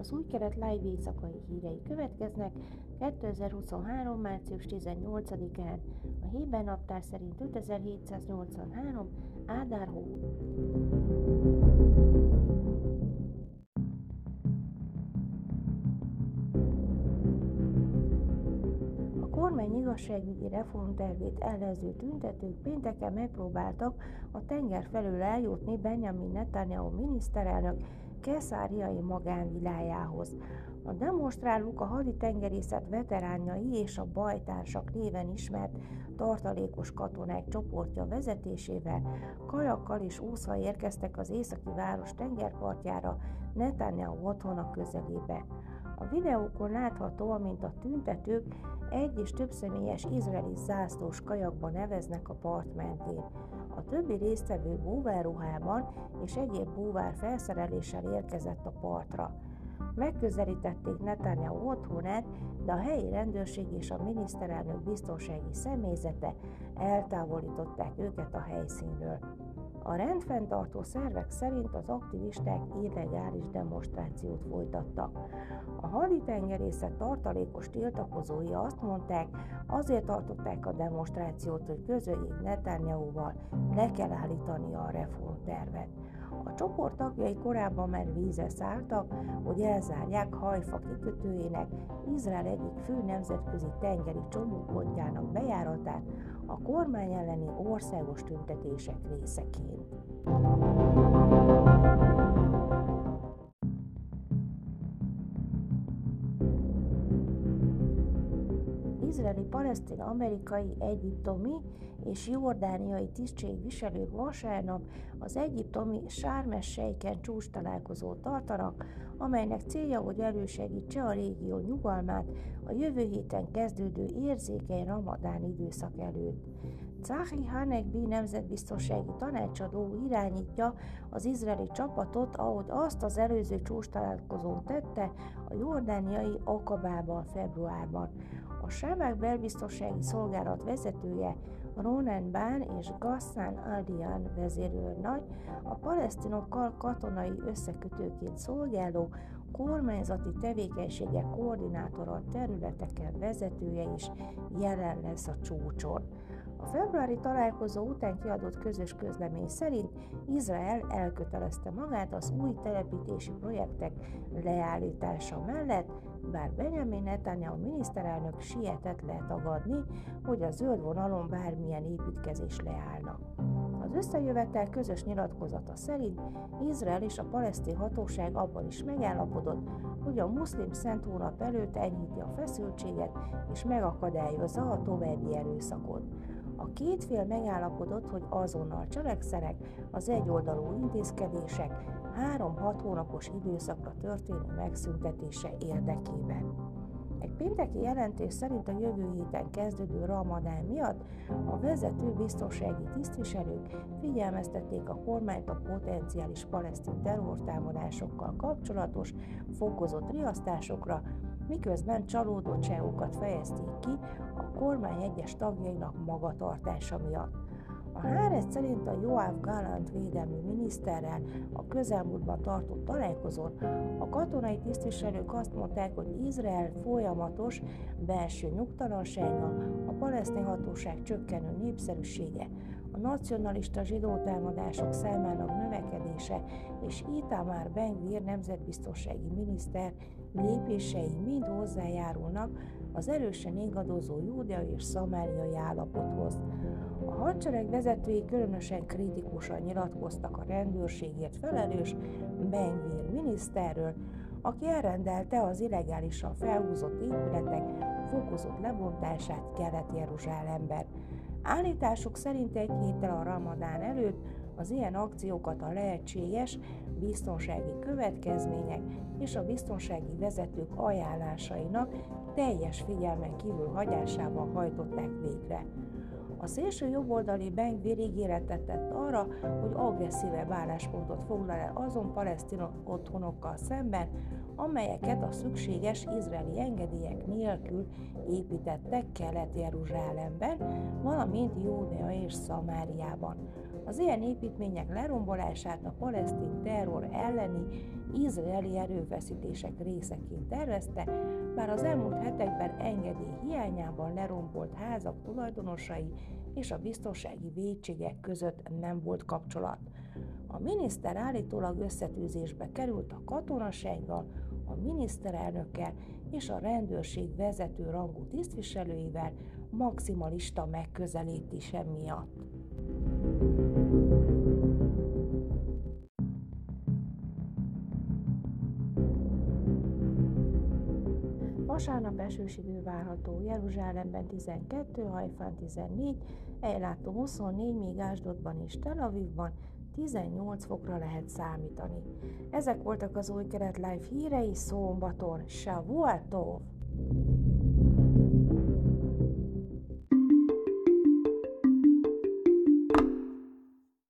Az új keret live éjszakai hírei következnek 2023. március 18-án, a Héber naptár szerint 5783. Ádár hó. Kormány igazságügyi reformtervét ellenző tüntetők pénteken megpróbáltak a tenger felől eljutni Benjamin Netanyahu miniszterelnök keszáriai magánvilájához. A demonstrálók a haditengerészet veteránjai és a bajtársak néven ismert tartalékos katonák csoportja vezetésével kajakkal és úszva érkeztek az északi város tengerpartjára Netanyahu otthona közelébe. A videókon látható, amint a tüntetők egy és több személyes izraeli zászlós kajakban neveznek a part mentén. Többi résztvevő búvárruhában és egyéb búvár felszereléssel érkezett a partra. Megközelítették Netanyahu otthonát, de a helyi rendőrség és a miniszterelnök biztonsági személyzete eltávolították őket a helyszínről. A rendfenntartó szervek szerint az aktivisták illegális demonstrációt folytattak. A haditengerészet tartalékos tiltakozói azt mondták, azért tartották a demonstrációt, hogy közöljék Netanyahu-val, le kell állítani a reformtervet. A csoport tagjai korábban már vízre szálltak, hogy elzárják Hajfa kikötőjének, Izrael egyik fő nemzetközi tengeri csomópontjának bejáratát a kormány elleni országos tüntetések részeként. Izraeli, palesztin, amerikai, egyiptomi és jordániai tisztségviselők vasárnap az egyiptomi Sármes Sejken csúcs találkozót tartanak, amelynek célja, hogy elősegítse a régió nyugalmát a jövő héten kezdődő érzékeny ramadán időszak előtt. Zahi Hanekbi nemzetbiztonsági tanácsadó irányítja az izraeli csapatot, ahogy azt az előző csúcs találkozón tette a jordániai Akabában februárban. A Sámák belbiztonsági szolgálat vezetője Ronen Bán és Gassan Aldian vezérőrnagy, a palesztinokkal katonai összekötőként szolgáló kormányzati tevékenységek koordinátora a területeken vezetője is jelen lesz a csúcson. A februári találkozó után kiadott közös közlemény szerint Izrael elkötelezte magát az új telepítési projektek leállítása mellett, bár Benjamin Netanyahu miniszterelnök sietett letagadni, hogy a zöld vonalon bármilyen építkezés leállna. Az összejövetel közös nyilatkozata szerint Izrael és a palesztin hatóság abban is megállapodott, hogy a muszlim szent hónap előtt enyhíti a feszültséget és megakadályozza a további erőszakot. A két fél megállapodott, hogy azonnal cselekszenek az egyoldalú intézkedések három-hat hónapos időszakra történő megszüntetése érdekében. Egy pénteki jelentés szerint a jövő héten kezdődő ramadán miatt a vezető biztonsági tisztviselők figyelmeztették a kormányt a potenciális palesztin terrortámadásokkal kapcsolatos fokozott riasztásokra, miközben csalódottságukat fejezték ki kormány egyes tagjainak magatartása miatt. A Hárez szerint a Joáv Galant védelmi miniszterrel a közelmúltban tartott találkozón a katonai tisztviselők azt mondták, hogy Izrael folyamatos belső nyugtalansága, a palesztin hatóság csökkenő népszerűsége, a nacionalista zsidó támadások számának növekedése és Itamar Ben-Gvir nemzetbiztonsági miniszter lépései mind hozzájárulnak az erősen ingadozó júdea és szamáriai állapothoz. Hadsereg vezetői különösen kritikusan nyilatkoztak a rendőrségért felelős Ben-Gvir miniszterről, aki elrendelte az illegálisan felhúzott épületek fokozott lebontását Kelet-Jeruzsálemben. Állítások szerint egy héttel a ramadán előtt az ilyen akciókat a lehetséges biztonsági következmények és a biztonsági vezetők ajánlásainak teljes figyelmen kívül hagyásával hajtották végre. A szélső jobboldali Bank ígéretet tett arra, hogy agresszívebb álláspontot foglal el azon palesztin otthonokkal szemben, amelyeket a szükséges izraeli engedélyek nélkül építettek Kelet-Jeruzsálemben, valamint Júdea és Szamáriában. Az ilyen építmények lerombolását a palesztin terror elleni izraeli erőfeszítések részeként tervezte, bár az elmúlt hetekben engedély hiányában lerombolt házak tulajdonosai és a biztonsági védségek között nem volt kapcsolat. A miniszter állítólag összetűzésbe került a katonasággal, a miniszterelnökkel és a rendőrség vezető rangú tisztviselőivel maximalista megközelítése miatt. Vasárnap esős idő várható, Jeruzsálemben 12, Hajfán 14, Ejlátom 24, míg Ásdodban és Tel Avivban 18 fokra lehet számítani. Ezek voltak az új keret live hírei szombaton. Shavuatov!